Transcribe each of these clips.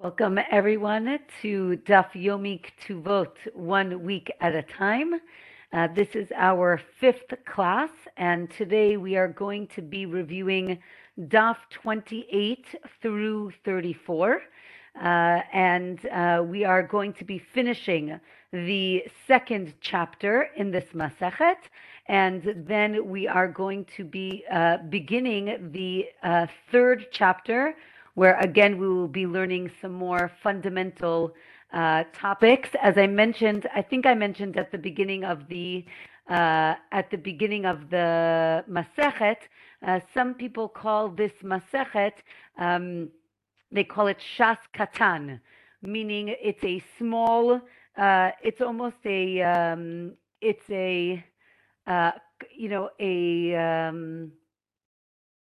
Welcome everyone to Daf Yomi Ktuvot, one week at a time. Uh, this is our fifth class, and today we are going to be reviewing Daf 28 through 34. Uh, and uh, we are going to be finishing the second chapter in this Masechet, and then we are going to be uh, beginning the uh, third chapter where again we will be learning some more fundamental uh, topics. As I mentioned, I think I mentioned at the beginning of the uh, at the beginning of the Masechet, uh, some people call this Masechet, um, they call it Shas Katan, meaning it's a small, uh, it's almost a, um, it's a, uh, you know, a, um,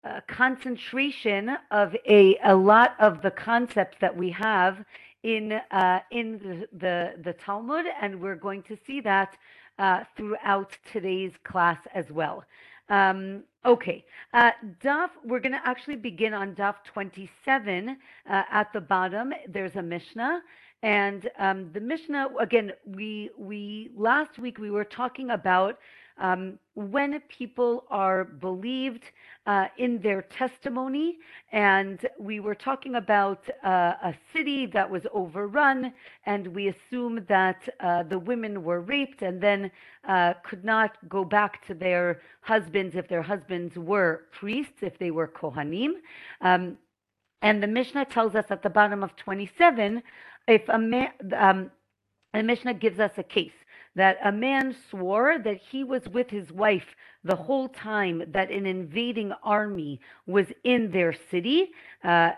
uh, concentration of a, a lot of the concepts that we have in uh, in the, the, the Talmud, and we're going to see that uh, throughout today's class as well. Um, okay, uh, Daf. We're going to actually begin on Daf 27 uh, at the bottom. There's a Mishnah. And um, the Mishnah again, we we last week we were talking about um, when people are believed uh, in their testimony. And we were talking about uh, a city that was overrun, and we assume that uh, the women were raped and then uh, could not go back to their husbands if their husbands were priests, if they were Kohanim. Um, and the Mishnah tells us at the bottom of 27 if a man, um, the Mishnah gives us a case that a man swore that he was with his wife the whole time that an invading army was in their city, uh,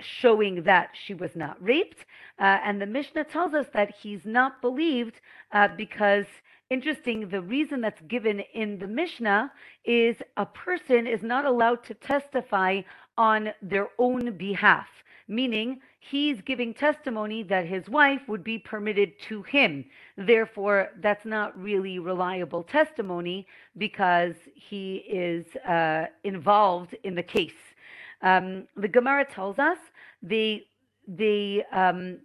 showing that she was not raped. Uh, and the Mishnah tells us that he's not believed uh, because, interesting, the reason that's given in the Mishnah is a person is not allowed to testify on their own behalf, meaning he's giving testimony that his wife would be permitted to him. Therefore, that's not really reliable testimony because he is uh, involved in the case. Um, the Gemara tells us they they um,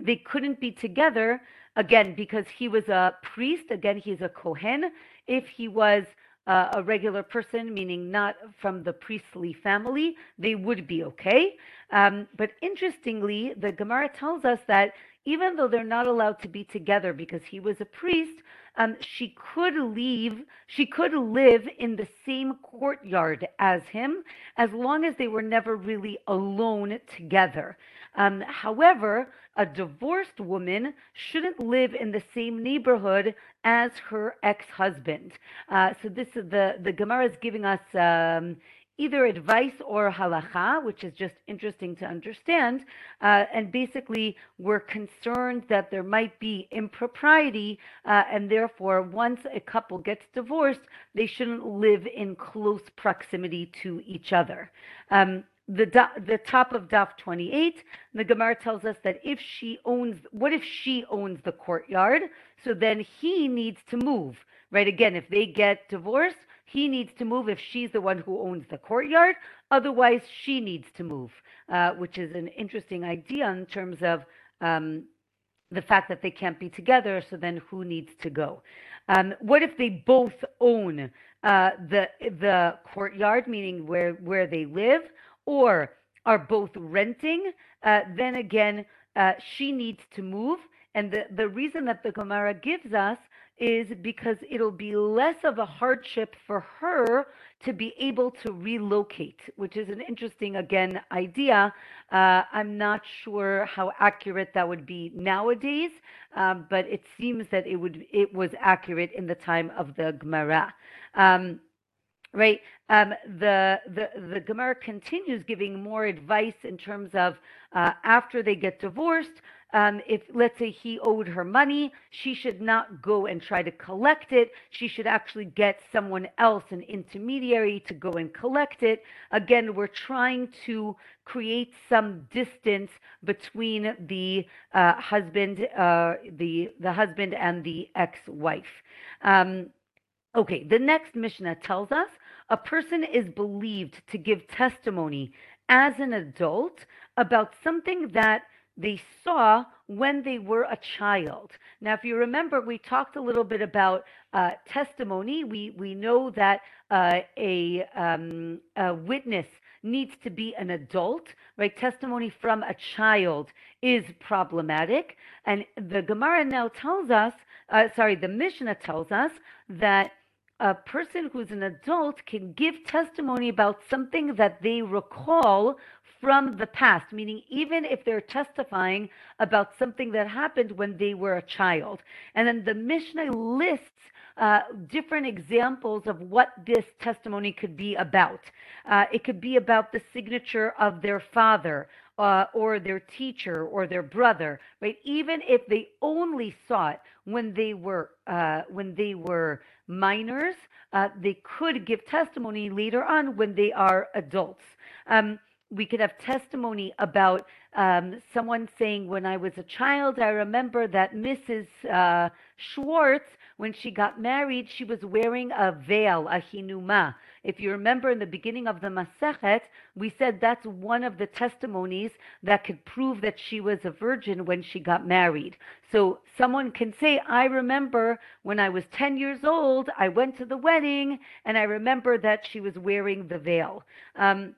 they couldn't be together again because he was a priest. Again, he's a kohen. If he was uh, a regular person, meaning not from the priestly family, they would be okay. Um, but interestingly, the Gemara tells us that even though they're not allowed to be together because he was a priest, um, she could leave, she could live in the same courtyard as him as long as they were never really alone together. Um, however, a divorced woman shouldn't live in the same neighborhood as her ex-husband. Uh, so this is the the Gemara is giving us um, either advice or halacha, which is just interesting to understand. Uh, and basically, we're concerned that there might be impropriety, uh, and therefore, once a couple gets divorced, they shouldn't live in close proximity to each other. Um, the the top of Daf 28, the Gemara tells us that if she owns, what if she owns the courtyard? So then he needs to move, right? Again, if they get divorced, he needs to move if she's the one who owns the courtyard. Otherwise, she needs to move, uh, which is an interesting idea in terms of um, the fact that they can't be together. So then, who needs to go? Um, what if they both own uh, the the courtyard, meaning where where they live? Or are both renting, uh, then again, uh, she needs to move. And the, the reason that the Gemara gives us is because it'll be less of a hardship for her to be able to relocate, which is an interesting, again, idea. Uh, I'm not sure how accurate that would be nowadays, um, but it seems that it would it was accurate in the time of the Gemara. Um, right? Um, the the the gemara continues giving more advice in terms of uh, after they get divorced um, if let's say he owed her money she should not go and try to collect it. She should actually get someone else an intermediary to go and collect it. Again we're trying to create some distance between the uh, husband uh, the the husband and the ex-wife. Um, Okay, the next Mishnah tells us a person is believed to give testimony as an adult about something that they saw when they were a child. Now, if you remember, we talked a little bit about uh, testimony. We we know that uh, a, um, a witness needs to be an adult, right? Testimony from a child is problematic, and the Gemara now tells us, uh, sorry, the Mishnah tells us that a person who's an adult can give testimony about something that they recall from the past, meaning even if they're testifying about something that happened when they were a child. And then the Mishnah lists uh, different examples of what this testimony could be about. Uh, it could be about the signature of their father. Uh, or their teacher or their brother, right? Even if they only saw it when they were uh, when they were minors, uh, they could give testimony later on when they are adults. Um, we could have testimony about um, someone saying, when I was a child, I remember that Mrs. Uh, Schwartz, when she got married, she was wearing a veil, a hinuma. If you remember in the beginning of the Masechet, we said that's one of the testimonies that could prove that she was a virgin when she got married. So someone can say, I remember when I was 10 years old, I went to the wedding and I remember that she was wearing the veil. Um,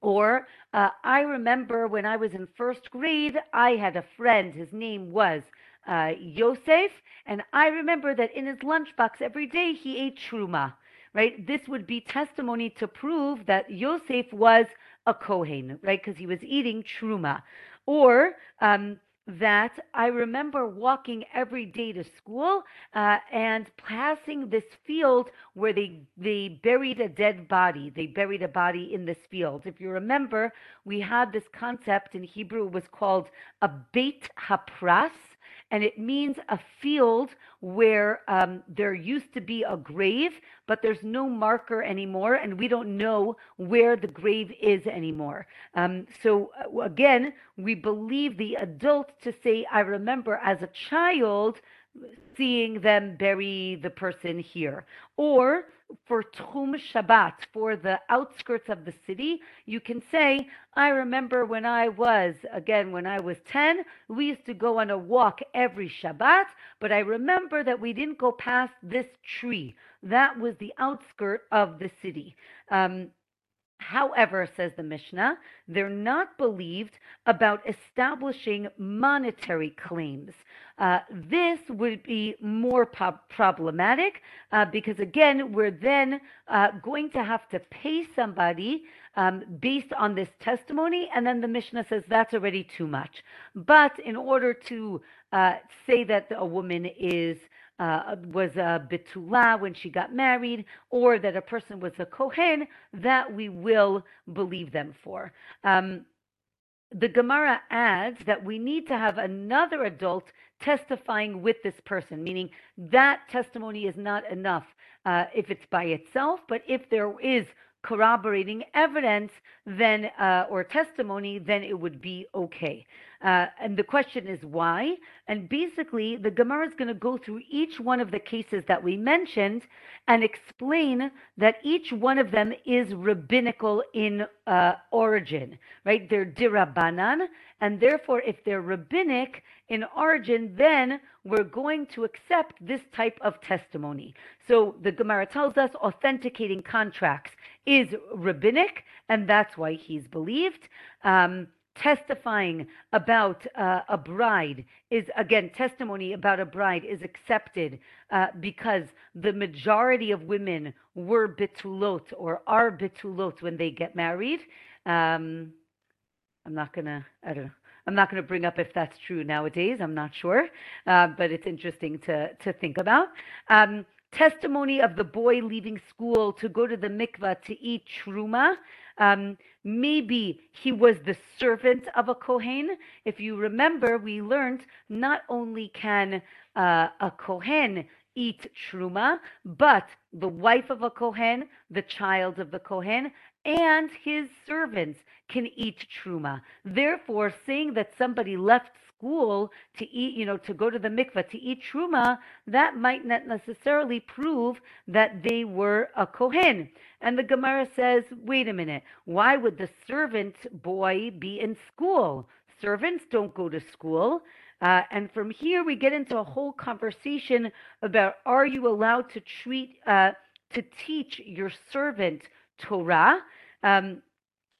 or uh, I remember when I was in first grade, I had a friend, his name was uh, Yosef, and I remember that in his lunchbox every day he ate truma, right? This would be testimony to prove that Yosef was a Kohen, right? Because he was eating truma. Or um, that I remember walking every day to school uh, and passing this field where they they buried a dead body. They buried a body in this field. If you remember, we had this concept in Hebrew. It was called a Beit Hapras and it means a field where um, there used to be a grave, but there's no marker anymore, and we don't know where the grave is anymore. Um, so, uh, again, we believe the adult to say, I remember as a child seeing them bury the person here. Or for Tchum Shabbat, for the outskirts of the city, you can say, I remember when I was, again, when I was 10, we used to go on a walk every Shabbat, but I remember that we didn't go past this tree. That was the outskirt of the city. Um, However, says the Mishnah, they're not believed about establishing monetary claims. Uh, this would be more po- problematic uh, because, again, we're then uh, going to have to pay somebody um, based on this testimony, and then the Mishnah says that's already too much. But in order to uh, say that a woman is uh, was a betula when she got married, or that a person was a kohen, that we will believe them for. Um, the Gemara adds that we need to have another adult testifying with this person, meaning that testimony is not enough uh, if it's by itself, but if there is corroborating evidence then uh, or testimony then it would be okay uh, and the question is why and basically the gemara is going to go through each one of the cases that we mentioned and explain that each one of them is rabbinical in uh, origin right they're dirabanan and therefore if they're rabbinic in origin, then we're going to accept this type of testimony. So the Gemara tells us authenticating contracts is rabbinic, and that's why he's believed. Um, testifying about uh, a bride is again testimony about a bride is accepted uh, because the majority of women were betulot or are betulot when they get married. Um, I'm not gonna. I don't know. I'm not going to bring up if that's true nowadays. I'm not sure, uh, but it's interesting to to think about. Um, testimony of the boy leaving school to go to the mikvah to eat truma. Um, maybe he was the servant of a kohen. If you remember, we learned not only can uh, a kohen eat truma, but the wife of a kohen, the child of the kohen, and his servants can eat truma. Therefore, saying that somebody left school to eat, you know, to go to the mikveh to eat truma, that might not necessarily prove that they were a kohen. And the Gemara says, wait a minute, why would the servant boy be in school? Servants don't go to school. Uh, and from here, we get into a whole conversation about are you allowed to treat, uh, to teach your servant Torah? Um,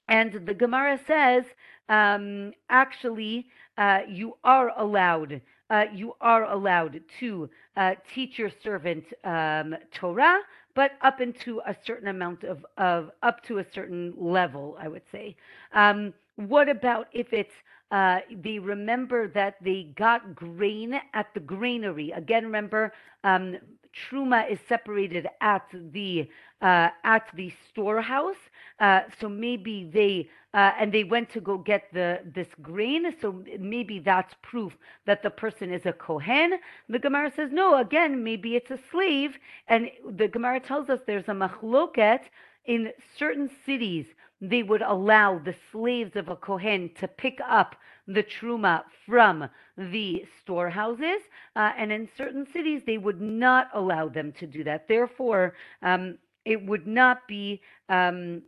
and the Gemara says, um, actually, uh, you are allowed, uh, you are allowed to uh, teach your servant um, Torah, but up into a certain amount of, of up to a certain level, I would say. Um, what about if it's uh, they remember that they got grain at the granary. Again, remember, um, truma is separated at the uh, at the storehouse. Uh, so maybe they uh, and they went to go get the this grain. So maybe that's proof that the person is a kohen. The Gemara says no. Again, maybe it's a slave, and the Gemara tells us there's a machloket in certain cities they would allow the slaves of a Kohen to pick up the truma from the storehouses, uh, and in certain cities they would not allow them to do that. Therefore, um, it would not be. Um,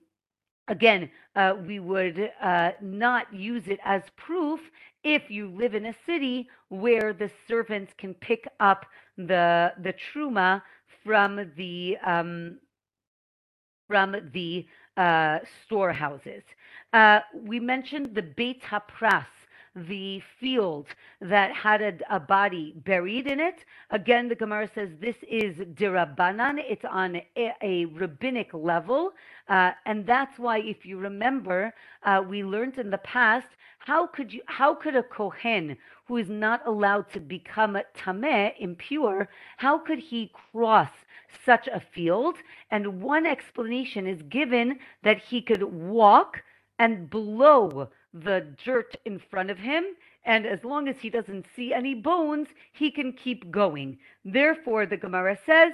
again, uh, we would uh, not use it as proof if you live in a city where the servants can pick up the the truma from the um, from the uh, storehouses. Uh, we mentioned the Beit HaPras, the field that had a, a, body buried in it. Again, the Gemara says this is dirabanan. It's on a, a rabbinic level, uh, and that's why, if you remember, uh, we learned in the past how could you, how could a kohen who is not allowed to become tameh, impure, how could he cross such a field? And one explanation is given that he could walk and blow the dirt in front of him. And as long as he doesn't see any bones, he can keep going. Therefore, the Gemara says,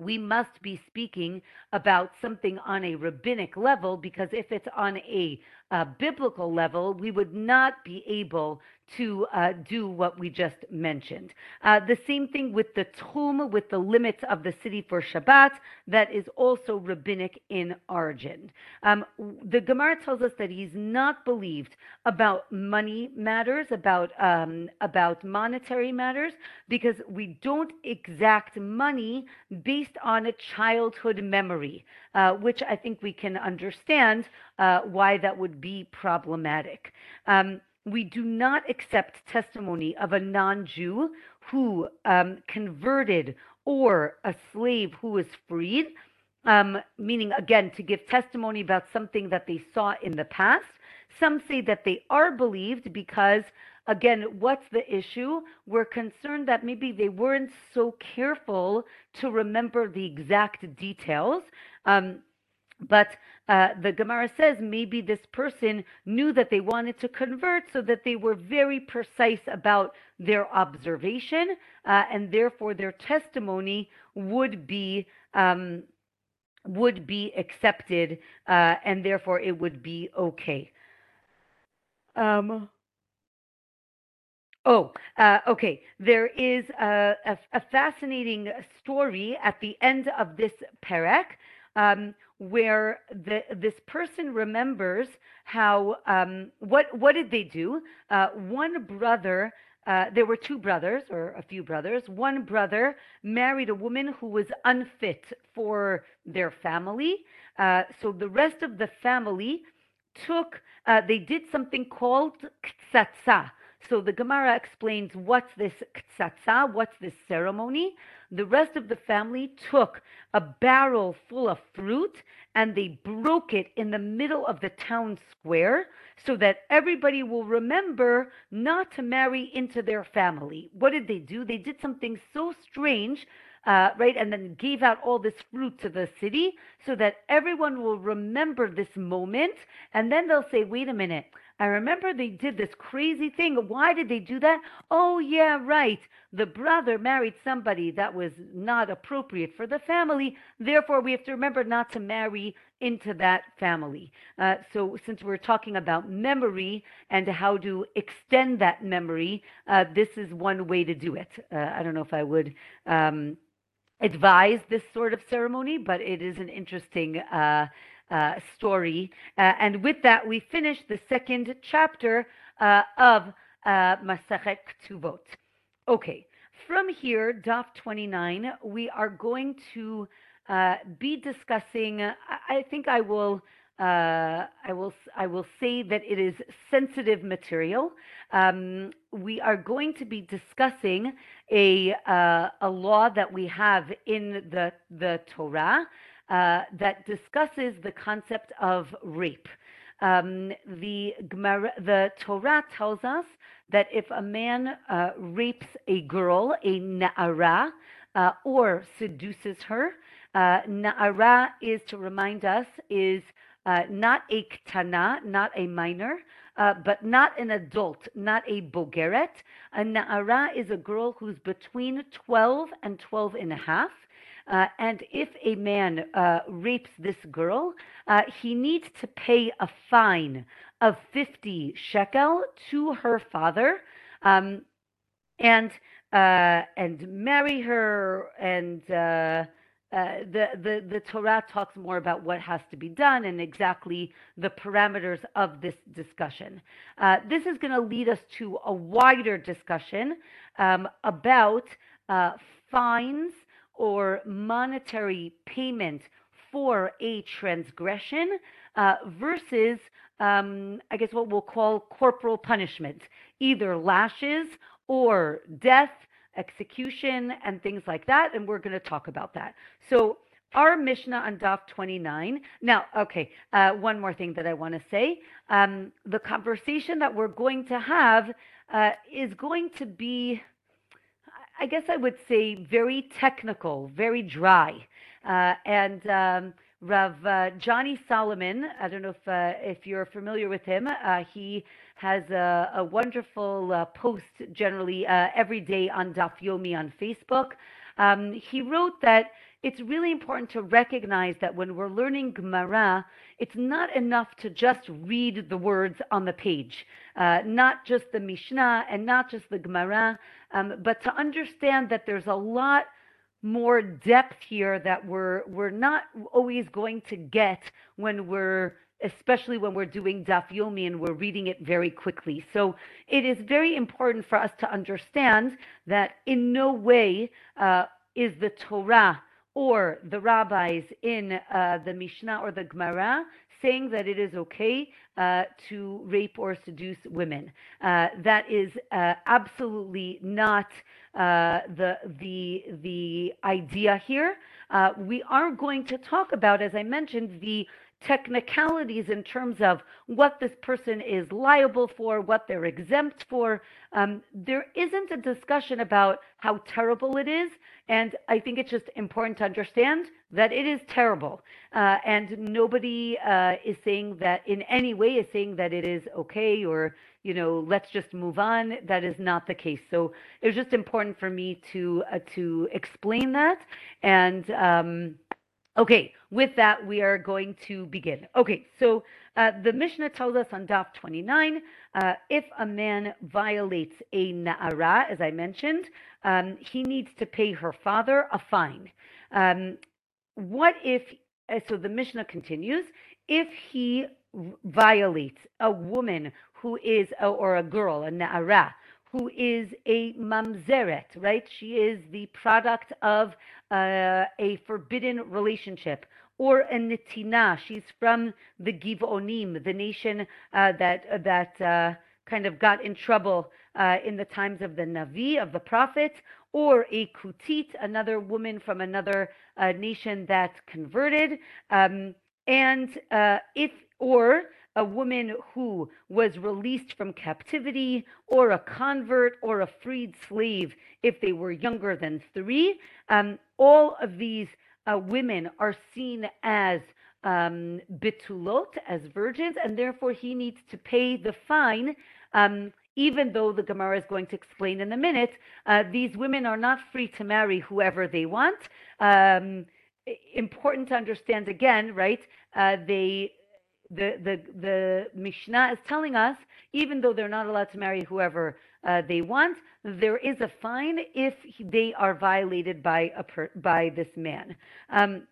we must be speaking about something on a rabbinic level because if it's on a, a biblical level, we would not be able to uh, do what we just mentioned. Uh, the same thing with the Tchum, with the limits of the city for Shabbat, that is also rabbinic in origin. Um, the Gemara tells us that he's not believed about money matters, about um, about monetary matters, because we don't exact money based on a childhood memory, uh, which I think we can understand uh, why that would be problematic. Um, we do not accept testimony of a non Jew who um, converted or a slave who was freed, um, meaning, again, to give testimony about something that they saw in the past. Some say that they are believed because, again, what's the issue? We're concerned that maybe they weren't so careful to remember the exact details. Um, but uh, the Gemara says maybe this person knew that they wanted to convert, so that they were very precise about their observation, uh, and therefore their testimony would be um, would be accepted, uh, and therefore it would be okay. Um, Oh, uh, okay. There is a, a, a, fascinating story at the end of this parak um, where the, this person remembers how um, what what did they do? Uh, one brother. Uh, there were two brothers, or a few brothers. One brother married a woman who was unfit for their family. Uh, so the rest of the family took, uh, they did something called ktsatsa. So the Gemara explains what's this ktsatsa, what's this ceremony. The rest of the family took a barrel full of fruit and they broke it in the middle of the town square so that everybody will remember not to marry into their family. What did they do? They did something so strange uh, right? And then gave out all this fruit to the city so that everyone will remember this moment. And then they'll say, wait a minute, I remember they did this crazy thing. Why did they do that? Oh, yeah, right. The brother married somebody that was not appropriate for the family. Therefore, we have to remember not to marry into that family. Uh, so, since we're talking about memory and how to extend that memory, uh, this is one way to do it. Uh, I don't know if I would. Um, advise this sort of ceremony, but it is an interesting uh, uh, story. Uh, and with that, we finish the second chapter uh, of uh, Masachet Ktuvot. Okay, from here, Daf 29, we are going to uh, be discussing. I, I think I will. Uh, I will I will say that it is sensitive material. Um, we are going to be discussing a uh, a law that we have in the the Torah uh, that discusses the concept of rape. Um, the the Torah tells us that if a man uh, rapes a girl, a na'ara, uh, or seduces her, uh, na'ara is to remind us is uh, not a ktana, not a minor, uh, but not an adult, not a bogeret. A na'ara is a girl who's between 12 and 12 and a half. Uh, and if a man uh, rapes this girl, uh, he needs to pay a fine of 50 shekel to her father um, and uh, and marry her and uh, uh, the, the, the Torah talks more about what has to be done and exactly the parameters of this discussion. This is going to lead us to a wider discussion um, about fines or monetary payment for a transgression uh, versus, um, I guess, what we'll call corporal punishment, either lashes or death execution and things like that. And we're going to talk about that. So, our Mishnah on Daf 29. Now, okay, uh, one more thing that I want to say. Um, the conversation that we're going to have uh, is going to be, I guess I would say, very technical, very dry. Uh, and um, Rav uh, Johnny Solomon, I don't know if, uh, if you're familiar with him, uh, he has a, a wonderful uh, post generally uh, every day on Daf Yomi on Facebook. Um, he wrote that it's really important to recognize that when we're learning Gemara, it's not enough to just read the words on the page, uh, not just the Mishnah and not just the Gemara, um, but to understand that there's a lot more depth here that we're we're not always going to get when we're especially when we're doing Daf Yomi and we're reading it very quickly. So it is very important for us to understand that in no way uh, is the Torah or the rabbis in uh, the Mishnah or the Gemara saying that it is okay uh, to rape or seduce women. Uh, that is uh, absolutely not uh, the the the idea here. Uh, we are going to talk about, as I mentioned, the technicalities in terms of what this person is liable for, what they're exempt for. Um, there isn't a discussion about how terrible it is. And I think it's just important to understand that it is terrible. Uh, and nobody uh, is saying that in any way is saying that it is okay or, you know, let's just move on. That is not the case. So it was just important for me to, uh, to explain that. And, um, Okay, with that, we are going to begin. Okay, so uh, the Mishnah tells us on Daf 29 uh, if a man violates a Na'ara, as I mentioned, um, he needs to pay her father a fine. Um, what if, uh, so the Mishnah continues, if he violates a woman who is, or a girl, a Na'ara, who is a mamzeret, right? She is the product of uh, a forbidden relationship. Or a netina, she's from the Givonim, the nation uh, that that uh, kind of got in trouble uh, in the times of the Navi, of the prophet, or a Kutit, another woman from another uh, nation that converted. Um, and uh, if, or a woman who was released from captivity, or a convert, or a freed slave if they were younger than three. Um, all of these uh, women are seen as um, bitulot as virgins, and therefore he needs to pay the fine. Um, even though the Gemara is going to explain in a minute, uh, these women are not free to marry whoever they want. Um, important to understand again, right? Uh, they the the the Mishnah is telling us, even though they're not allowed to marry whoever uh, they want, there is a fine if they are violated by a per, by this man. Um,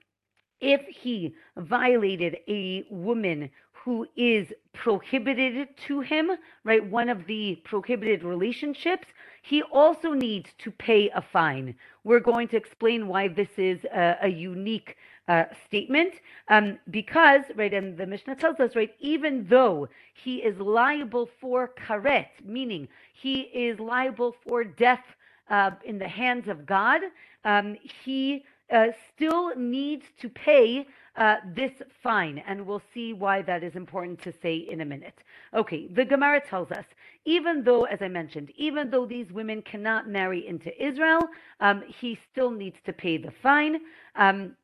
if he violated a woman who is prohibited to him, right? One of the prohibited relationships, he also needs to pay a fine. We're going to explain why this is a, a unique uh, statement um, because, right, and the Mishnah tells us, right, even though he is liable for karet, meaning he is liable for death uh, in the hands of God, um, he uh, still needs to pay uh, this fine, and we'll see why that is important to say in a minute. Okay, the Gemara tells us, even though, as I mentioned, even though these women cannot marry into Israel, um, he still needs to pay the fine. Um,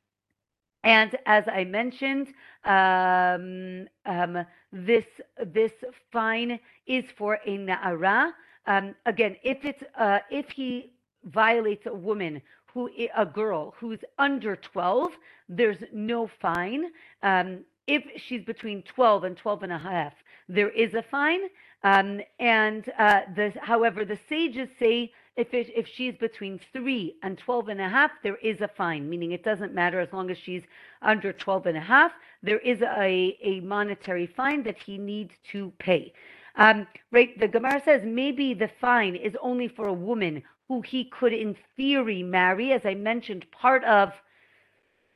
and as I mentioned, um, um, this this fine is for a na'ara. Um, again, if it's uh, if he violates a woman who a girl who's under 12, there's no fine. Um, if she's between 12 and 12 and a half, there is a fine. Um, and uh, the, however, the sages say if it, if she's between three and 12 and a half, there is a fine, meaning it doesn't matter as long as she's under 12 and a half, there is a, a monetary fine that he needs to pay. Um, right, the Gemara says maybe the fine is only for a woman who he could, in theory, marry. As I mentioned, part of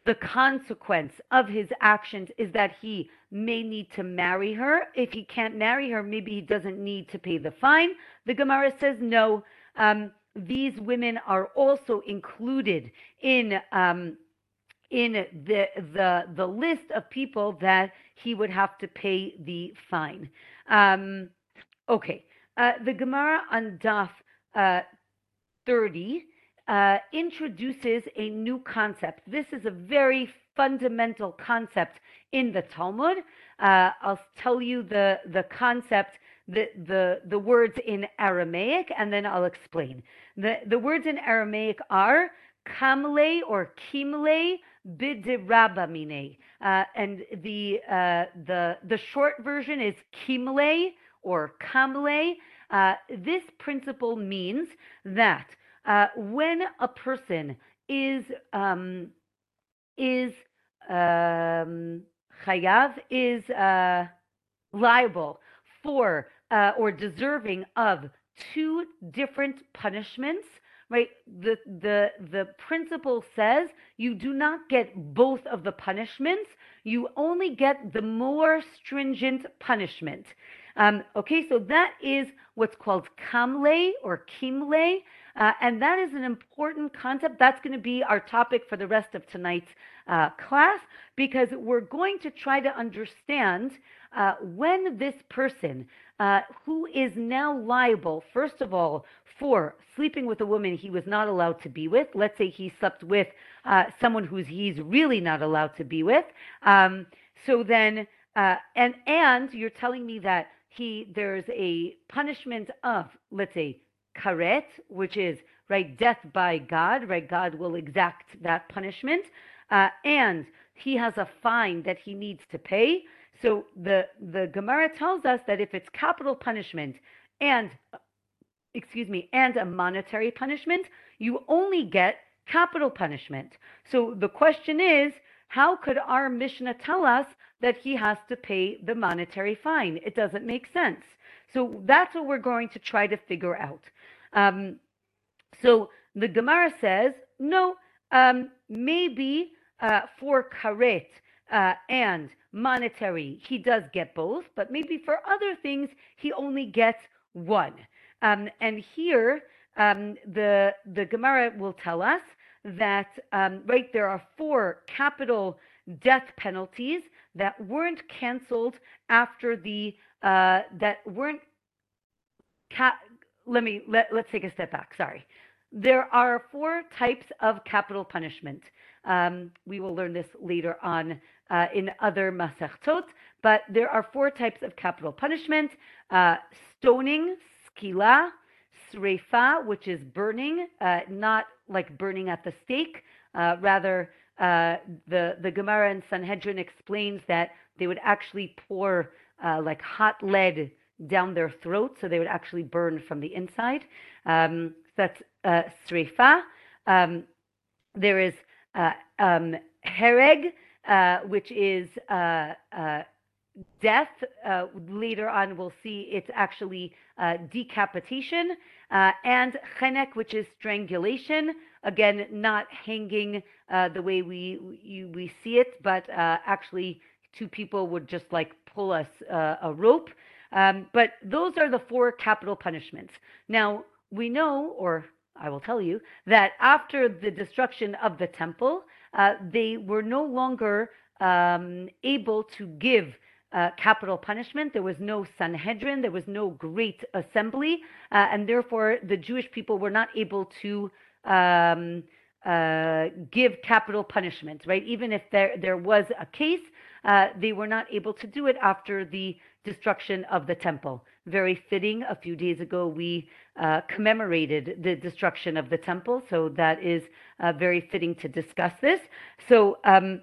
the consequence of his actions is that he may need to marry her. If he can't marry her, maybe he doesn't need to pay the fine. The Gemara says no. Um, these women are also included in um, in the the the list of people that he would have to pay the fine. Um, okay, uh, the Gemara on Daf uh, 30 uh, introduces a new concept. This is a very fundamental concept in the Talmud. Uh, I'll tell you the, the concept, the, the, the words in Aramaic, and then I'll explain. The, the words in Aramaic are kamle or kimle bidirabamine. Uh, and the, uh, the, the short version is kimle or kamle. Uh, this principle means that uh, when a person is um, is um, chayav is uh, liable for uh, or deserving of two different punishments right? The the the principle says you do not get both of the punishments. You only get the more stringent punishment um, okay so that is what's called kamle or kimle uh, and that is an important concept. That's going to be our topic for the rest of tonight's uh, class because we're going to try to understand uh, when this person uh, who is now liable, first of all, for sleeping with a woman he was not allowed to be with. Let's say he slept with uh, someone who's he's really not allowed to be with. Um, so then, uh, and and you're telling me that he there's a punishment of let's say karet, which is right death by God, right? God will exact that punishment, uh, and he has a fine that he needs to pay. So the the Gemara tells us that if it's capital punishment and excuse me and a monetary punishment, you only get capital punishment. So the question is, how could our Mishnah tell us that he has to pay the monetary fine? It doesn't make sense. So that's what we're going to try to figure out. Um, so the Gemara says, no, um, maybe uh, for karet uh, and monetary, he does get both, but maybe for other things, he only gets one. Um, and here, um, the the Gemara will tell us that um, right there are four capital death penalties that weren't canceled after the uh, that weren't ca- let me let, let's take a step back sorry. There are four types of capital punishment. Um, we will learn this later on uh, in other Masechtot, but there are four types of capital punishment uh, stoning, skila, sreifa, which is burning, uh, not like burning at the stake, uh, rather, uh, the, the Gemara in Sanhedrin explains that they would actually pour uh, like hot lead down their throat, so they would actually burn from the inside. Um, that's uh, sreifa. Um, there is uh, um, hereg, uh, which is death. Later on, we'll see it's actually decapitation, uh, and chenek, which is strangulation. Again, not hanging uh, the way we we, we see it, but uh, actually, two people would just like pull us uh, a rope. Um, but those are the four capital punishments. Now we know, or I will tell you, that after the destruction of the temple, uh, they were no longer um, able to give uh, capital punishment. There was no Sanhedrin, there was no great assembly, uh, and therefore the Jewish people were not able to um, uh, give capital punishment, right? Even if there, there was a case, uh, they were not able to do it after the destruction of the temple. Very fitting. A few days ago, we uh, commemorated the destruction of the temple, so that is uh, very fitting to discuss this. So, um,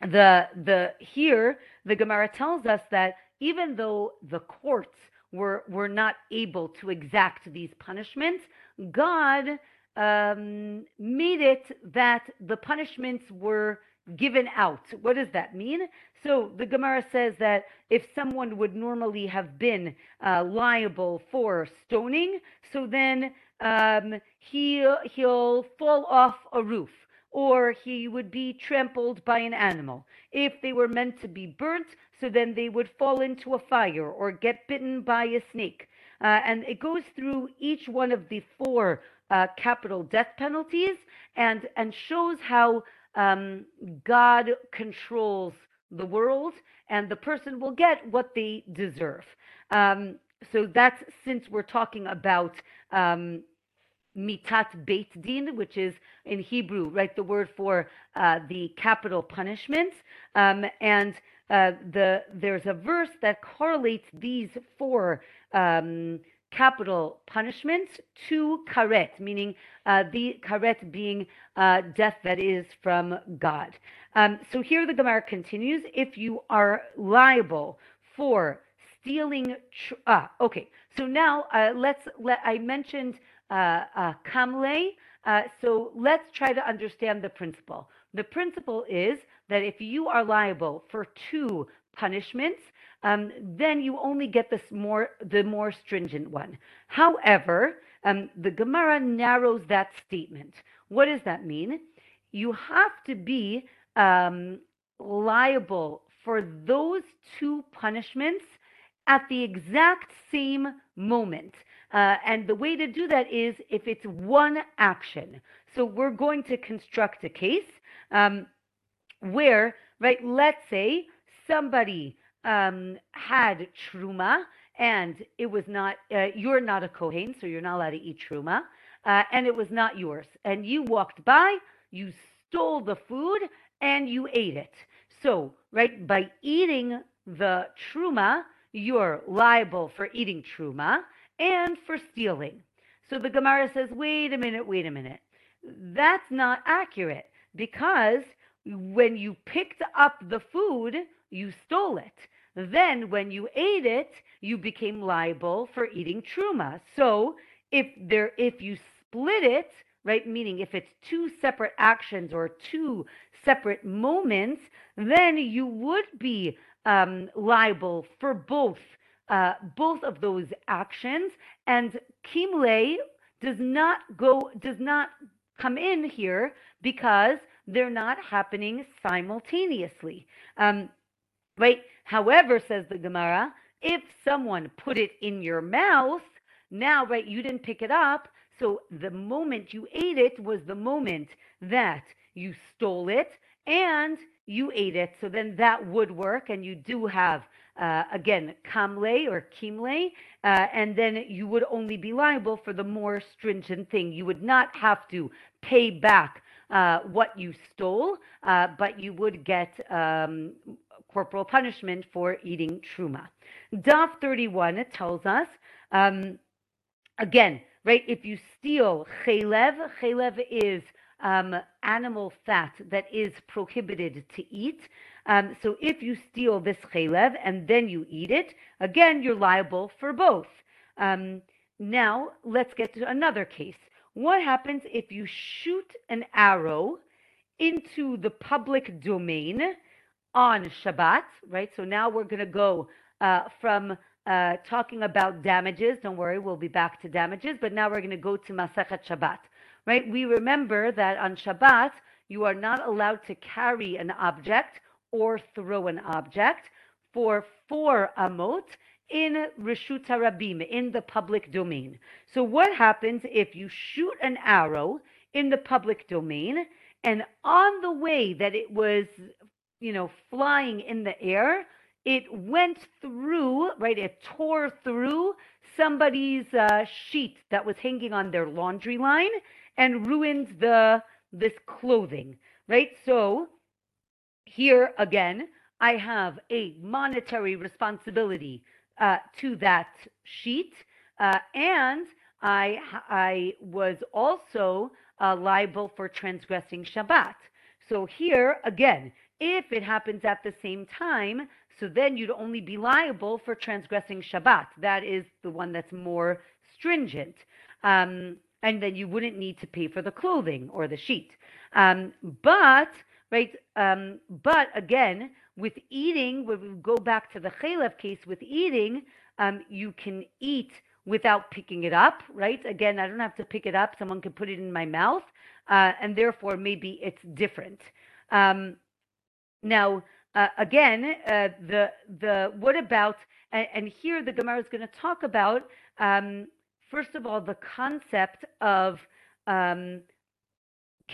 the the here the Gemara tells us that even though the courts were were not able to exact these punishments, God um, made it that the punishments were given out. What does that mean? So the Gemara says that if someone would normally have been uh, liable for stoning, so then um, he he'll fall off a roof or he would be trampled by an animal. If they were meant to be burnt, so then they would fall into a fire or get bitten by a snake. Uh, and it goes through each one of the four uh, capital death penalties and and shows how um, God controls the world and the person will get what they deserve. Um, so that's since we're talking about um, mitat beit din, which is in Hebrew, right, the word for uh, the capital punishment. Um, and uh, the there's a verse that correlates these four um, capital punishments to karet, meaning uh, the karet being uh, death that is from God. Um, so here the Gemara continues: if you are liable for stealing, tr- ah, okay. So now uh, let's let I mentioned kamle. Uh, so let's try to understand the principle. The principle is that if you are liable for two punishments, um, then you only get this more the more stringent one. However, um, the Gemara narrows that statement. What does that mean? You have to be um, liable for those two punishments at the exact same moment. Uh, and the way to do that is if it's one action. So we're going to construct a case um, where, right, let's say somebody um, had truma and it was not, uh, you're not a Kohen, so you're not allowed to eat truma, uh, and it was not yours. And you walked by, you stole the food, and you ate it. So, right, by eating the truma, you're liable for eating truma and for stealing. So the Gemara says, wait a minute, wait a minute. That's not accurate because when you picked up the food, you stole it. Then when you ate it, you became liable for eating truma. So if there if you split it, right, meaning if it's two separate actions or two separate moments, then you would be um, liable for both uh, both of those actions. And kimle does not go does not come in here because they're not happening simultaneously. Um, right? However, says the Gemara, if someone put it in your mouth, now, right, you didn't pick it up. So the moment you ate it was the moment that you stole it and you ate it. So then that would work. And you do have uh, again, kamle or kimle, uh, and then you would only be liable for the more stringent thing. You would not have to pay back uh, what you stole, uh, but you would get um, corporal punishment for eating truma. Daf 31 tells us, um, again, right, if you steal chaylev, chaylev is um, animal fat that is prohibited to eat. Um, so if you steal this chaylev and then you eat it, again, you're liable for both. Um, now, let's get to another case. What happens if you shoot an arrow into the public domain on Shabbat, right? So now we're going to go uh, from uh, talking about damages. Don't worry, we'll be back to damages, but now we're going to go to Masachet Shabbat, right? We remember that on Shabbat, you are not allowed to carry an object or throw an object for four amot in Rishut Rabim, in the public domain. So what happens if you shoot an arrow in the public domain and on the way that it was, you know, flying in the air, it went through, right? It tore through somebody's uh, sheet that was hanging on their laundry line and ruined the this clothing, right? So here again, I have a monetary responsibility uh, to that sheet, uh, and I I was also uh, liable for transgressing Shabbat. So here again, if it happens at the same time, so then you'd only be liable for transgressing Shabbat. That is the one that's more stringent. Um, and then you wouldn't need to pay for the clothing or the sheet. Um, but right, um, but again, with eating, when we go back to the Chalev case, with eating, um, you can eat without picking it up, right? Again, I don't have to pick it up. Someone can put it in my mouth, uh, and therefore maybe it's different. Um, now, uh, again, uh, the the what about and, and here the Gemara is going to talk about um, first of all the concept of um,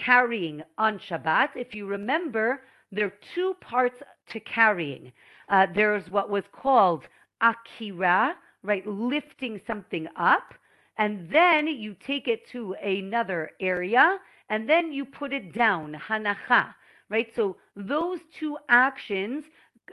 carrying on Shabbat. If you remember, there are two parts to carrying. Uh, there's what was called akira, right, lifting something up, and then you take it to another area, and then you put it down, hanacha, right? So those two actions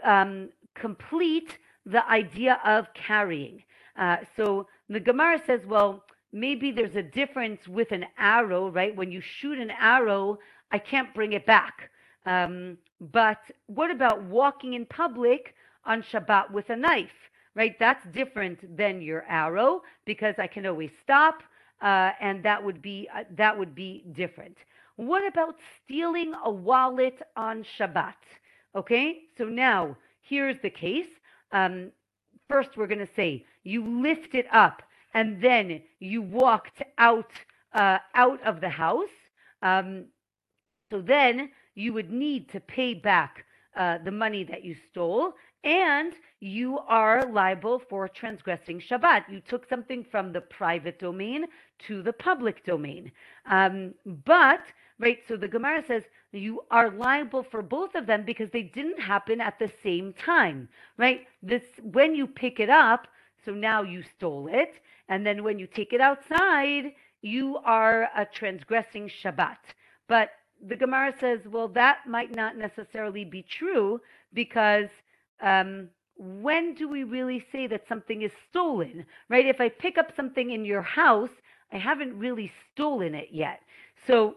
um, complete the idea of carrying. Uh, so the Gemara says, well, maybe there's a difference with an arrow, right? When you shoot an arrow, I can't bring it back. Um, but what about walking in public on Shabbat with a knife, right? That's different than your arrow because I can always stop, uh, and that would be uh, that would be different. What about stealing a wallet on Shabbat? Okay, so now here's the case. Um, first, we're going to say you lift it up and then you walked out uh, out of the house. Um, so then you would need to pay back uh, the money that you stole, and you are liable for transgressing Shabbat. You took something from the private domain to the public domain. Um, but, right, so the Gemara says you are liable for both of them because they didn't happen at the same time, right? This when you pick it up, so now you stole it, and then when you take it outside, you are uh, transgressing Shabbat. But the Gemara says, well, that might not necessarily be true because um, when do we really say that something is stolen, right? If I pick up something in your house, I haven't really stolen it yet. So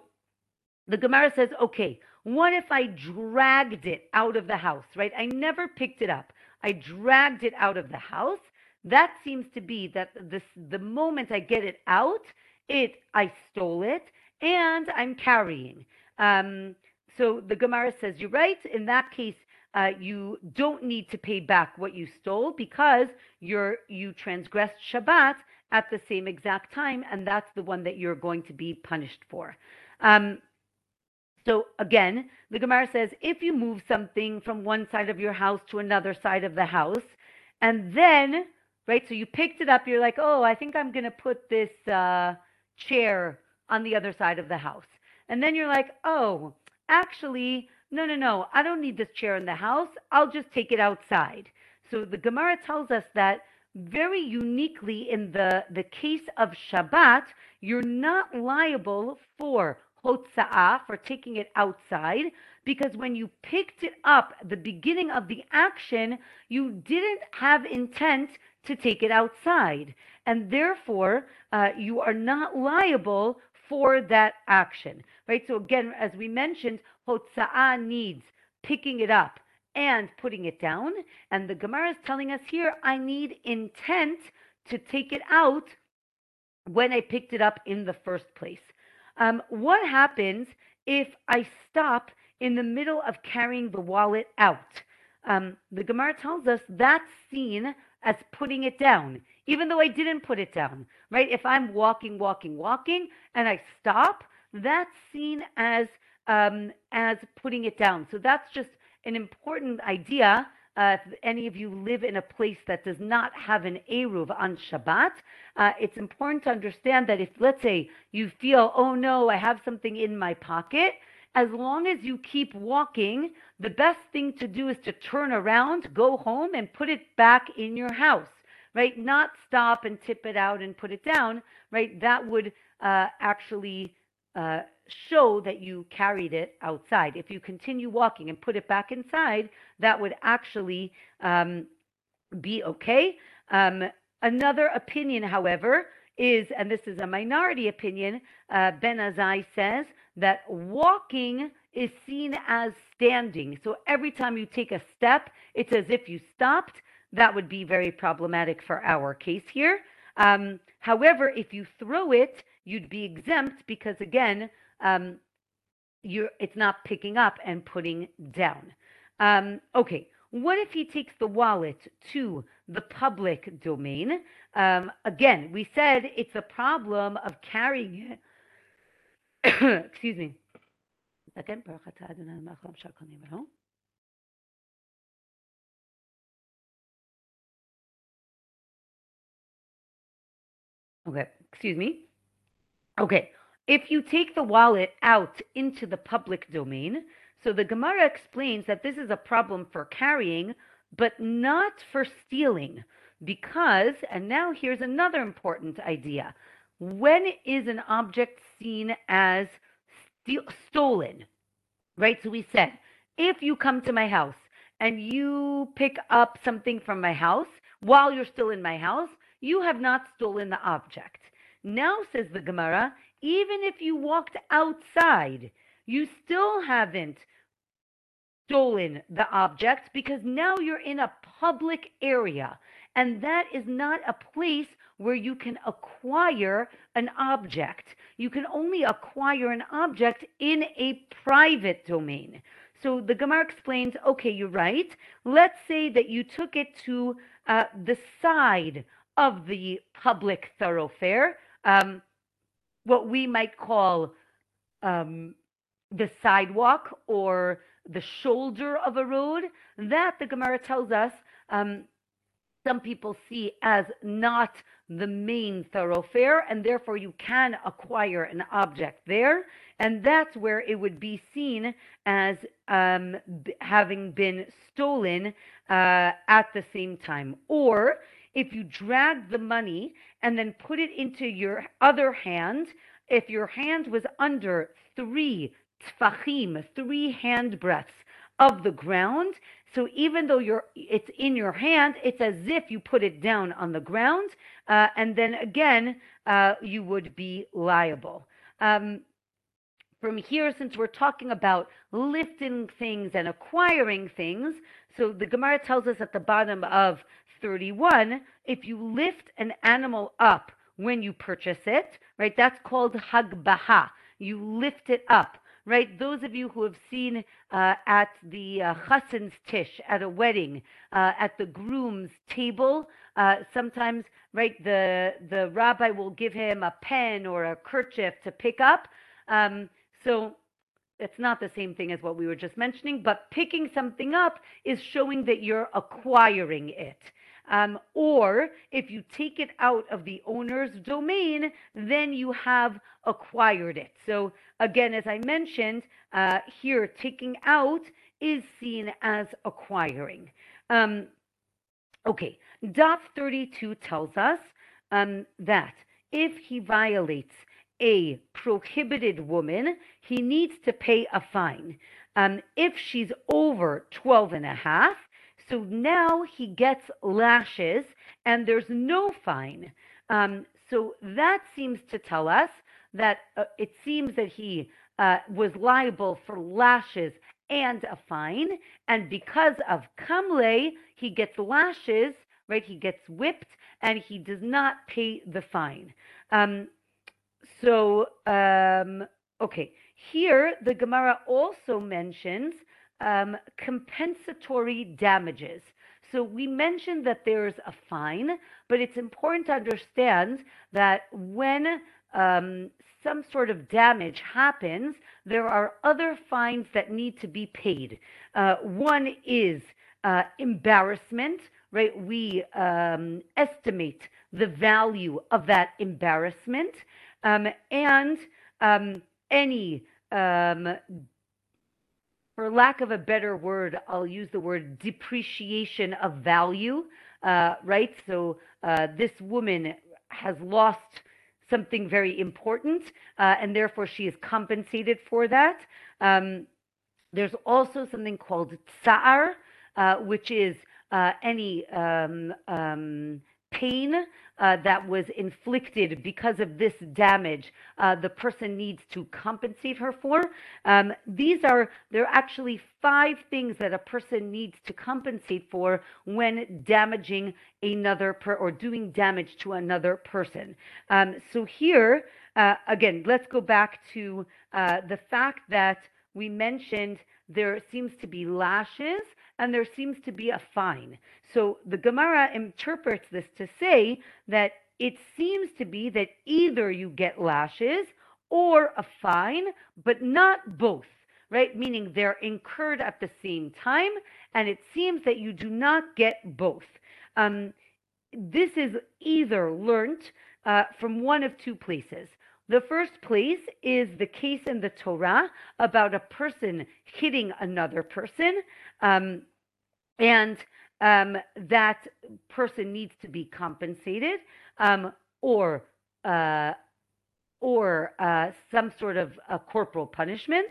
the Gemara says, okay, what if I dragged it out of the house, right? I never picked it up. I dragged it out of the house. That seems to be that this the moment I get it out, it I stole it and I'm carrying. Um, so the Gemara says, you're right. In that case, uh, you don't need to pay back what you stole because you're you transgressed Shabbat at the same exact time, and that's the one that you're going to be punished for. Um, so again, the Gemara says if you move something from one side of your house to another side of the house, and then right, so you picked it up, you're like, oh, I think I'm going to put this uh, chair on the other side of the house. And then you're like, oh, actually, no, no, no, I don't need this chair in the house. I'll just take it outside. So the Gemara tells us that very uniquely in the, the case of Shabbat, you're not liable for hotza'ah, for taking it outside, because when you picked it up the beginning of the action, you didn't have intent to take it outside. And therefore, uh, you are not liable for that action, right? So again, as we mentioned, hotza'ah needs picking it up and putting it down. And the Gemara is telling us here, I need intent to take it out when I picked it up in the first place. Um, what happens if I stop in the middle of carrying the wallet out? Um, the Gemara tells us that's seen as putting it down, even though I didn't put it down, right? If I'm walking, walking, walking, and I stop, that's seen as um, as putting it down. So that's just an important idea uh, if any of you live in a place that does not have an Eruv on Shabbat, uh, it's important to understand that if, let's say, you feel, oh no, I have something in my pocket, as long as you keep walking, the best thing to do is to turn around, go home, and put it back in your house, right? Not stop and tip it out and put it down, right? That would uh, actually uh, show that you carried it outside. If you continue walking and put it back inside, that would actually um, be okay. Um, another opinion, however, is, and this is a minority opinion, uh, Ben Azai says that walking is seen as standing. So every time you take a step, it's as if you stopped. That would be very problematic for our case here. Um, however, if you throw it, you'd be exempt because, again, um, you're, it's not picking up and putting down. Um, okay, what if he takes the wallet to the public domain? Um, again, we said it's a problem of carrying it. Excuse me. Second. Okay, excuse me. Okay, if you take the wallet out into the public domain, so the Gemara explains that this is a problem for carrying, but not for stealing. Because, and now here's another important idea when is an object seen as stolen? Right? So we said, if you come to my house and you pick up something from my house while you're still in my house, you have not stolen the object. Now, says the Gemara, even if you walked outside, you still haven't stolen the object because now you're in a public area. And that is not a place where you can acquire an object. You can only acquire an object in a private domain. So the Gemara explains okay, you're right. Let's say that you took it to uh, the side of the public thoroughfare. Um, what we might call um, the sidewalk or the shoulder of a road, that the Gemara tells us um, some people see as not the main thoroughfare, and therefore you can acquire an object there, and that's where it would be seen as um, b- having been stolen uh, at the same time. Or if you drag the money and then put it into your other hand, if your hand was under three tfachim, three hand breadths of the ground, so even though you're it's in your hand, it's as if you put it down on the ground, uh, and then again uh, you would be liable. Um, from here, since we're talking about lifting things and acquiring things, so the Gemara tells us at the bottom of 31 if you lift an animal up when you purchase it, right, that's called hagbaha. You lift it up, right? Those of you who have seen uh, at the uh, chassan's tish at a wedding, uh, at the groom's table, uh, sometimes, right, the the rabbi will give him a pen or a kerchief to pick up. Um, so it's not the same thing as what we were just mentioning, but picking something up is showing that you're acquiring it. Um, or if you take it out of the owner's domain, then you have acquired it. So again, as I mentioned uh, here, taking out is seen as acquiring. Um, okay, Daf 32 tells us um, that if he violates a prohibited woman, he needs to pay a fine. Um, if she's over 12 and a half, so now he gets lashes and there's no fine. Um, so that seems to tell us that uh, it seems that he uh, was liable for lashes and a fine. And because of kamle, he gets lashes, right? He gets whipped and he does not pay the fine. Um, so, um, okay, here the Gemara also mentions um, compensatory damages. So we mentioned that there's a fine, but it's important to understand that when um, some sort of damage happens, there are other fines that need to be paid. Uh, one is uh, embarrassment, right? We um, estimate the value of that embarrassment um, and um, any um, for lack of a better word, I'll use the word depreciation of value, uh, right? So uh, this woman has lost something very important, uh, and therefore she is compensated for that. Um, there's also something called tsar, uh, which is uh, any um, um, pain uh, that was inflicted because of this damage, uh, the person needs to compensate her for. Um, these are, there are actually five things that a person needs to compensate for when damaging another per or doing damage to another person. Um, so here, uh, again, let's go back to uh, the fact that we mentioned there seems to be lashes and there seems to be a fine. So the Gemara interprets this to say that it seems to be that either you get lashes or a fine, but not both, right? Meaning they're incurred at the same time, and it seems that you do not get both. Um, this is either learnt uh, from one of two places. The first place is the case in the Torah about a person hitting another person. Um, and um, that person needs to be compensated um, or uh, or uh, some sort of corporal punishment.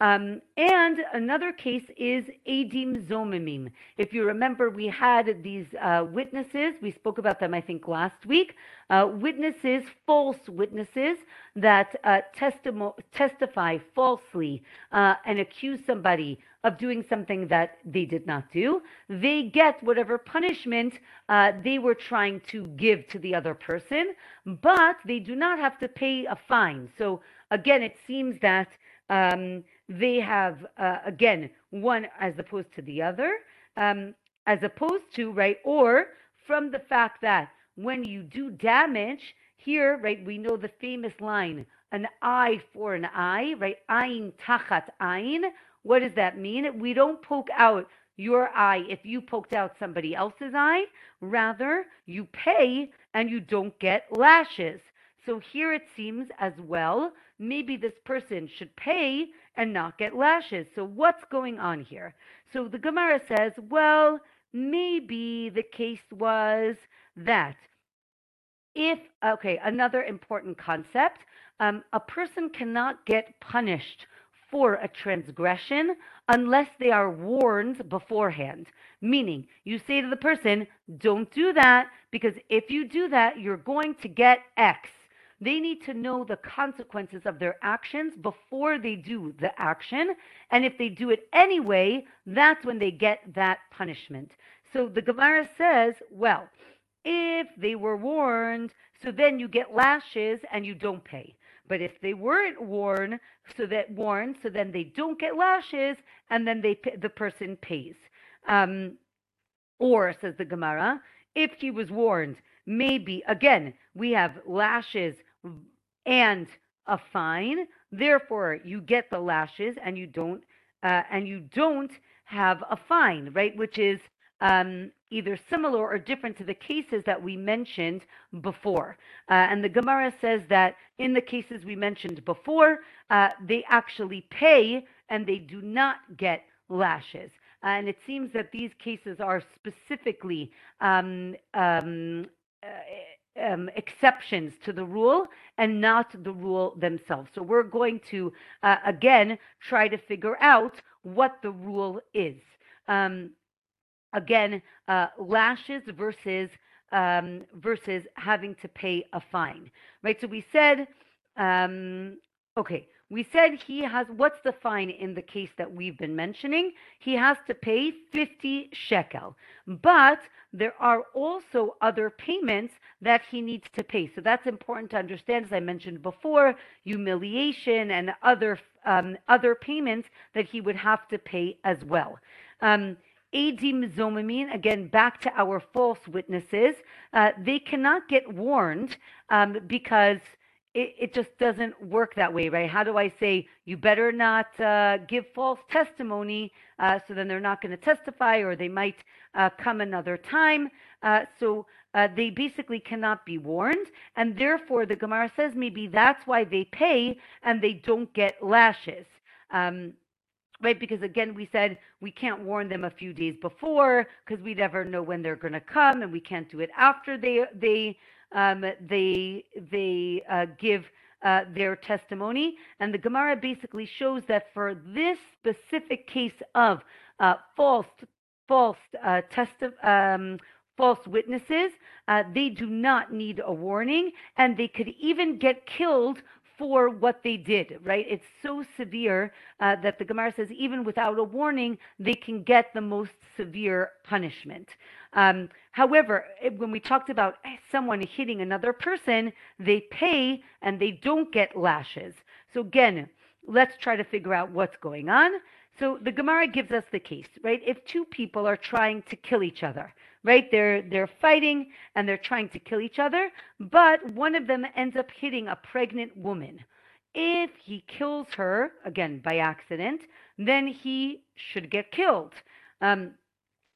Um, and another case is Adim Zomimim. If you remember, we had these uh, witnesses, we spoke about them, I think, last week. Uh, witnesses, false witnesses that uh, testimo- testify falsely uh, and accuse somebody of doing something that they did not do. They get whatever punishment uh, they were trying to give to the other person, but they do not have to pay a fine. So again, it seems that. Um, they have uh, again one as opposed to the other um, as opposed to right or from the fact that when you do damage here right we know the famous line an eye for an eye right ayin tachat ayin what does that mean? We don't poke out your eye if you poked out somebody else's eye. Rather you pay and you don't get lashes. So here it seems as well maybe this person should pay and not get lashes. So what's going on here? So the Gemara says, well, maybe the case was that if, okay, another important concept, um, a person cannot get punished for a transgression unless they are warned beforehand. Meaning, you say to the person, don't do that because if you do that, you're going to get X. They need to know the consequences of their actions before they do the action. And if they do it anyway, that's when they get that punishment. So the Gemara says, well, if they were warned, so then you get lashes and you don't pay. But if they weren't warned, so that warned, so then they don't get lashes, and then they the person pays. Um, or says the Gemara, if he was warned, maybe again we have lashes and a fine. Therefore, you get the lashes and you don't uh, and you don't have a fine, right? Which is um, either similar or different to the cases that we mentioned before. Uh, and the Gemara says that in the cases we mentioned before, uh, they actually pay and they do not get lashes. and it seems that these cases are specifically um, um, uh, um, exceptions to the rule and not the rule themselves. So we're going to, uh, again, try to figure out what the rule is. Um, again, uh, lashes versus um, versus having to pay a fine, right? So we said, um, okay, we said he has, what's the fine in the case that we've been mentioning? He has to pay 50 shekel. But there are also other payments that he needs to pay. So that's important to understand, as I mentioned before, humiliation and other um, other payments that he would have to pay as well. Um, Adim Zomimim, again, back to our false witnesses, uh, they cannot get warned um, because it, it just doesn't work that way, right? How do I say you better not uh, give false testimony uh, so then they're not going to testify or they might uh, come another time? Uh, so uh, they basically cannot be warned. And therefore, the Gemara says maybe that's why they pay and they don't get lashes. Um, right? Because again, we said we can't warn them a few days before because we never know when they're going to come, and we can't do it after they they um, they they uh, give uh, their testimony, and the Gemara basically shows that for this specific case of uh, false false uh, test um, false witnesses, uh, they do not need a warning, and they could even get killed for what they did, right? It's so severe uh, that the Gemara says even without a warning, they can get the most severe punishment. Um, however, when we talked about someone hitting another person, they pay and they don't get lashes. So again, let's try to figure out what's going on. So the Gemara gives us the case, right? If two people are trying to kill each other, right? They're they're fighting and they're trying to kill each other, but one of them ends up hitting a pregnant woman. If he kills her again by accident, then he should get killed. Um,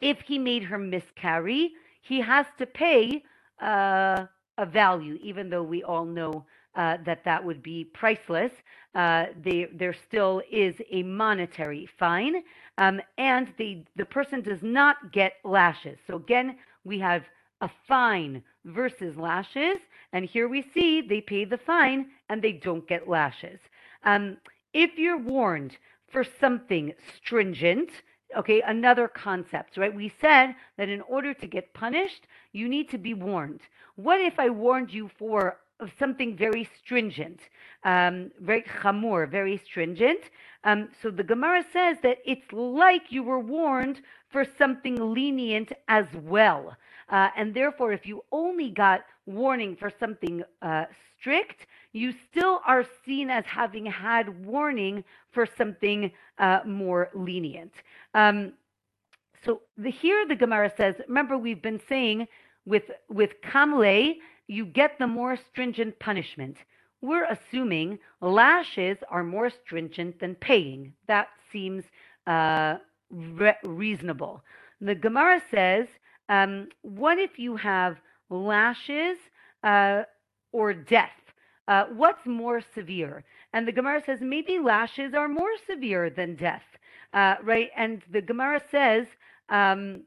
if he made her miscarry, he has to pay uh, a value, even though we all know uh, that that would be priceless. Uh, they, there still is a monetary fine, um, and the, the person does not get lashes. So again, we have a fine versus lashes, and here we see they pay the fine and they don't get lashes. Um, if you're warned for something stringent, okay, another concept, right? We said that in order to get punished, you need to be warned. What if I warned you for of something very stringent, um, very chamur, very stringent. Um, so the Gemara says that it's like you were warned for something lenient as well. Uh, and therefore, if you only got warning for something uh, strict, you still are seen as having had warning for something uh, more lenient. Um, so the, here the Gemara says, remember we've been saying with with kamle, you get the more stringent punishment. We're assuming lashes are more stringent than paying. That seems uh, re- reasonable. The Gemara says, um, what if you have lashes uh, or death? Uh, what's more severe? And the Gemara says maybe lashes are more severe than death, uh, right? And the Gemara says um,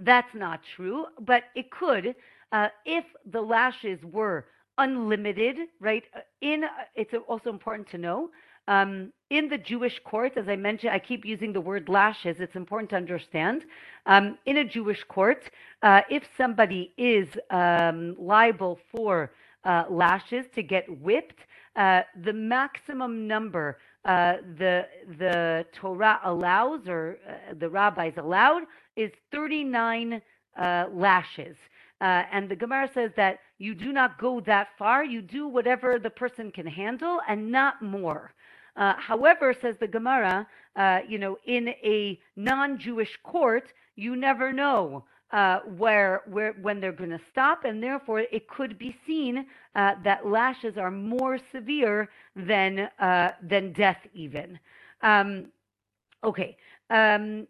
that's not true, but it could uh, if the lashes were unlimited, right? Uh, in uh, it's also important to know um, in the Jewish court, as I mentioned, I keep using the word lashes. It's important to understand. Um, in a Jewish court, uh, if somebody is um, liable for uh, lashes to get whipped, uh, the maximum number uh, the the Torah allows or the rabbis allowed is 39 uh, lashes. Uh, and the Gemara says that you do not go that far. You do whatever the person can handle and not more. Uh, however, says the Gemara, uh, you know, in a non-Jewish court, you never know uh, where, where, when they're going to stop, and therefore it could be seen uh, that lashes are more severe than uh, than death, even. Um, okay. Um,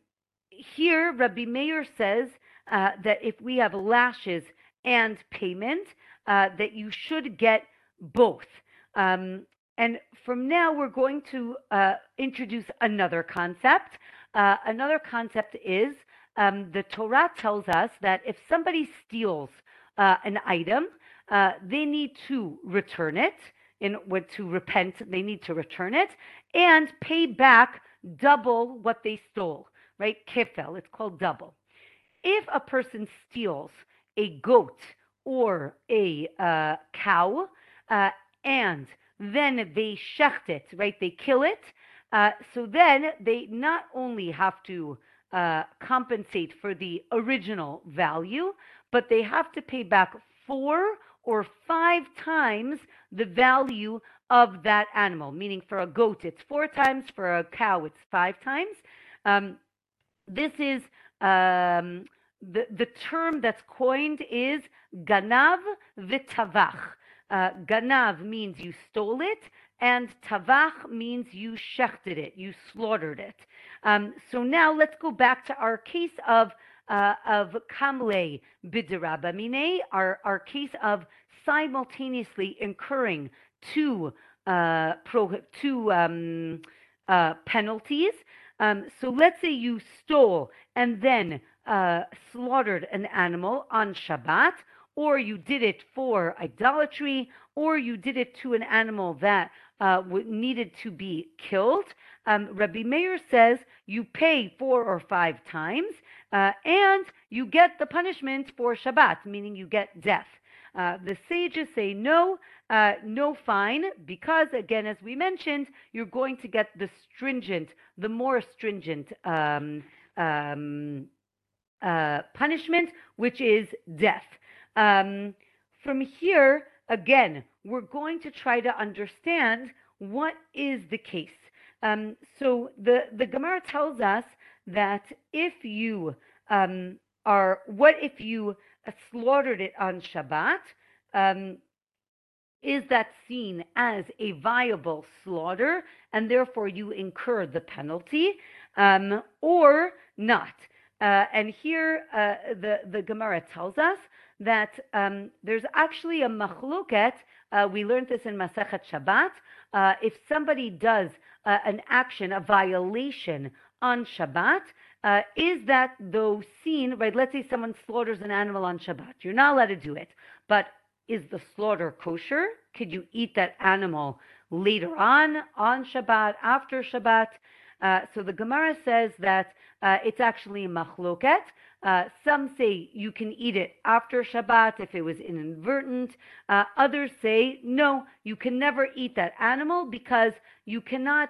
here, Rabbi Meir says uh, that if we have lashes and payment, uh, that you should get both. Um, and from now, we're going to uh, introduce another concept. Uh, another concept is um, the Torah tells us that if somebody steals uh, an item, uh, they need to return it in order to repent. They need to return it and pay back double what they stole, right? Kefel, it's called double. If a person steals a goat or a uh, cow uh, and then they shecht it, right? They kill it. Uh, so then they not only have to uh, compensate for the original value, but they have to pay back four or five times the value of that animal. Meaning, for a goat, it's four times, for a cow, it's five times. Um, this is um, the, the term that's coined is ganav v'tavach. Uh, ganav means you stole it, and tavach means you shechted it, you slaughtered it. Um, so now let's go back to our case of uh, of kamle bidirabamine, our our case of simultaneously incurring two uh, pro, two um, uh, penalties. Um, so let's say you stole and then uh, slaughtered an animal on Shabbat, or you did it for idolatry, or you did it to an animal that uh, needed to be killed. Um, Rabbi Meir says you pay four or five times, uh, and you get the punishment for Shabbat, meaning you get death. Uh, the sages say no, uh, no fine, because again, as we mentioned, you're going to get the stringent, the more stringent um, um, uh, punishment, which is death. Um, from here, again, we're going to try to understand what is the case. Um, so the, the Gemara tells us that if you um, are, what if you slaughtered it on Shabbat? Um, is that seen as a viable slaughter and therefore you incur the penalty um, or not? Uh, and here uh, the, the Gemara tells us that um, there's actually a machloket. Uh, we learned this in Masechet Shabbat. Uh, if somebody does uh, an action, a violation on Shabbat, uh, is that though seen, right? Let's say someone slaughters an animal on Shabbat. You're not allowed to do it. But is the slaughter kosher? Could you eat that animal later on, on Shabbat, after Shabbat? Uh, so the Gemara says that uh, it's actually machloket. Uh, some say you can eat it after Shabbat if it was inadvertent. Uh, others say no, you can never eat that animal because you cannot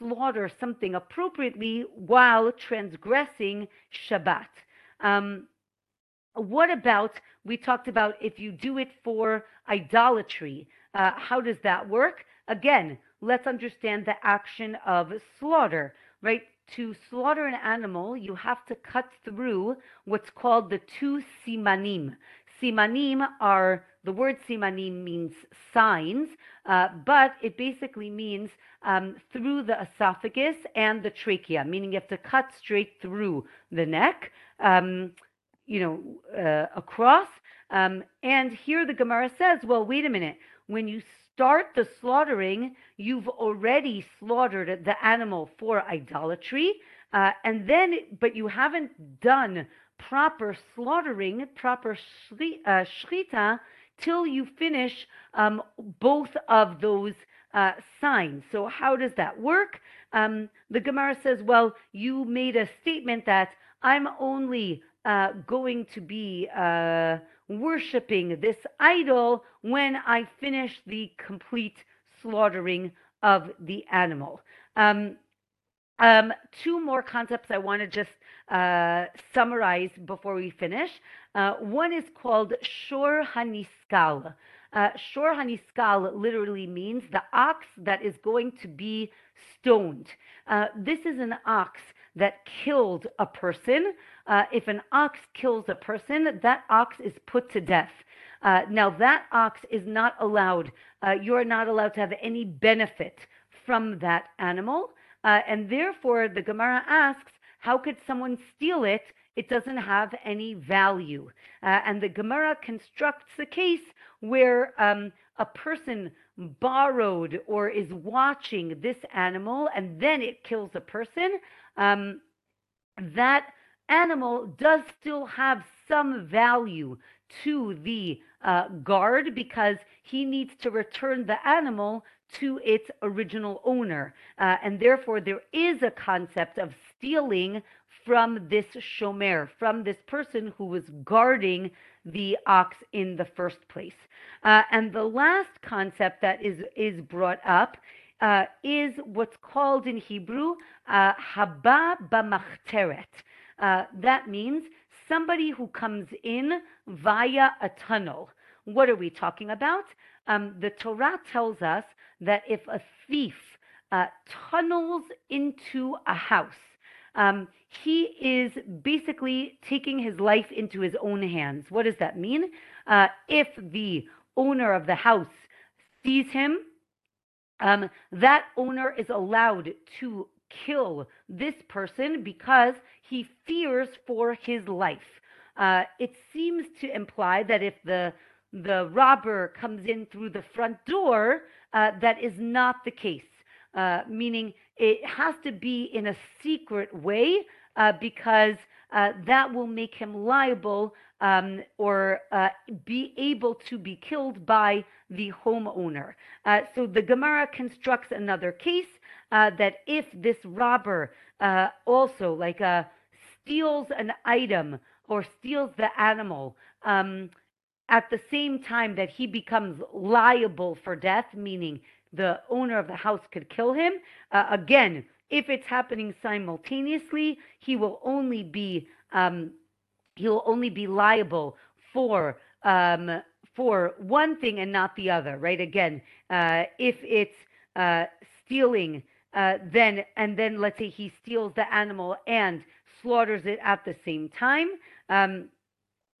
slaughter something appropriately while transgressing Shabbat. Um, what about, we talked about if you do it for idolatry, uh, how does that work? Again, let's understand the action of slaughter, right? To slaughter an animal, you have to cut through what's called the two simanim. Simanim are, the word simanim means signs, uh, but it basically means um, through the esophagus and the trachea, meaning you have to cut straight through the neck. Um, you know, uh, across. Um, and here the Gemara says, well, wait a minute. When you start the slaughtering, you've already slaughtered the animal for idolatry. Uh, and then, but you haven't done proper slaughtering, proper uh, shechita, till you finish um, both of those uh, signs. So, how does that work? Um, the Gemara says, well, you made a statement that I'm only uh, going to be uh, worshiping this idol when I finish the complete slaughtering of the animal. Um, um, two more concepts I want to just uh, summarize before we finish. Uh, one is called Shor Haniskal. Uh, Shor Haniskal literally means the ox that is going to be stoned. Uh, this is an ox that killed a person. Uh, if an ox kills a person, that ox is put to death. Uh, now, that ox is not allowed, uh, you're not allowed to have any benefit from that animal. Uh, and therefore, the Gemara asks, how could someone steal it? It doesn't have any value. Uh, and the Gemara constructs the case where um, a person borrowed or is watching this animal and then it kills a person um, that animal does still have some value to the uh, guard because he needs to return the animal to its original owner. Uh, and therefore, there is a concept of stealing from this shomer, from this person who was guarding the ox in the first place. Uh, and the last concept that is, is brought up uh, is what's called in Hebrew uh, haba b'machteret. Uh, that means somebody who comes in via a tunnel. What are we talking about? Um, the Torah tells us that if a thief uh, tunnels into a house, um, he is basically taking his life into his own hands. What does that mean? Uh, if the owner of the house sees him, um, that owner is allowed to kill this person because he fears for his life. Uh, it seems to imply that if the the robber comes in through the front door, uh, that is not the case. Uh, meaning it has to be in a secret way uh, because uh, that will make him liable um, or uh, be able to be killed by the homeowner. Uh, so the Gemara constructs another case that if this robber also like steals an item or steals the animal um, at the same time that he becomes liable for death, meaning the owner of the house could kill him. Uh, again, if it's happening simultaneously, he will only be um, he will only be liable for um, for one thing and not the other. Right? Again, uh, if it's uh, stealing, uh, then and then let's say he steals the animal and slaughters it at the same time. Um,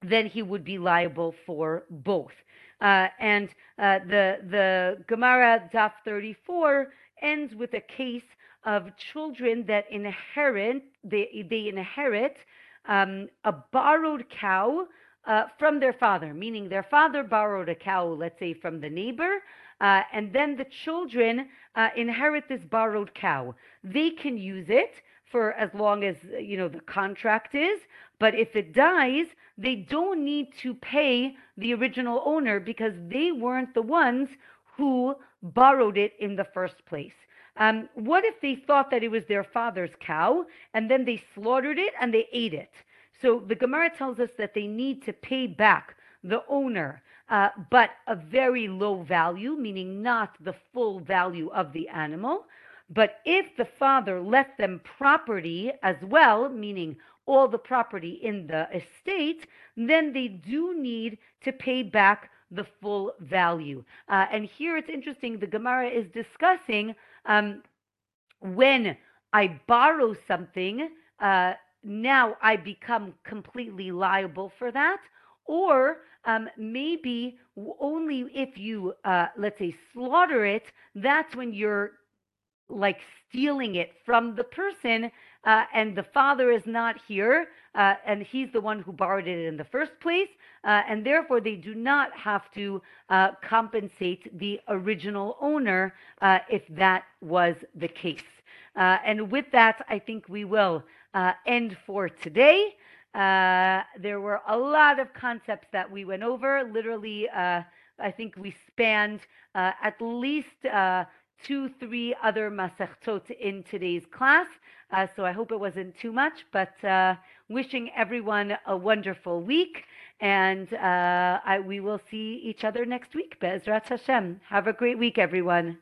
then he would be liable for both. Uh, and uh, the the Gemara Daf 34 ends with a case of children that inherit they they inherit um, a borrowed cow uh, from their father, meaning their father borrowed a cow, let's say from the neighbor, uh, and then the children uh, inherit this borrowed cow. They can use it for as long as you know the contract is, but if it dies, they don't need to pay the original owner because they weren't the ones who borrowed it in the first place. Um, what if they thought that it was their father's cow and then they slaughtered it and they ate it? So the Gemara tells us that they need to pay back the owner, uh, but a very low value, meaning not the full value of the animal. But if the father left them property as well, meaning all the property in the estate, then they do need to pay back the full value. Uh, and here it's interesting, the Gemara is discussing um, when I borrow something, uh, now I become completely liable for that. Or um, maybe only if you, uh, let's say, slaughter it, that's when you're like stealing it from the person uh, and the father is not here uh, and he's the one who borrowed it in the first place uh, and therefore they do not have to uh, compensate the original owner uh, if that was the case. Uh, and with that i think we will end for today. There were a lot of concepts that we went over. Literally i think we spanned at least two, three other masechtot in today's class. Uh, so I hope it wasn't too much, but uh, wishing everyone a wonderful week. And uh, I, we will see each other next week. Be'ezrat Hashem. Have a great week, everyone.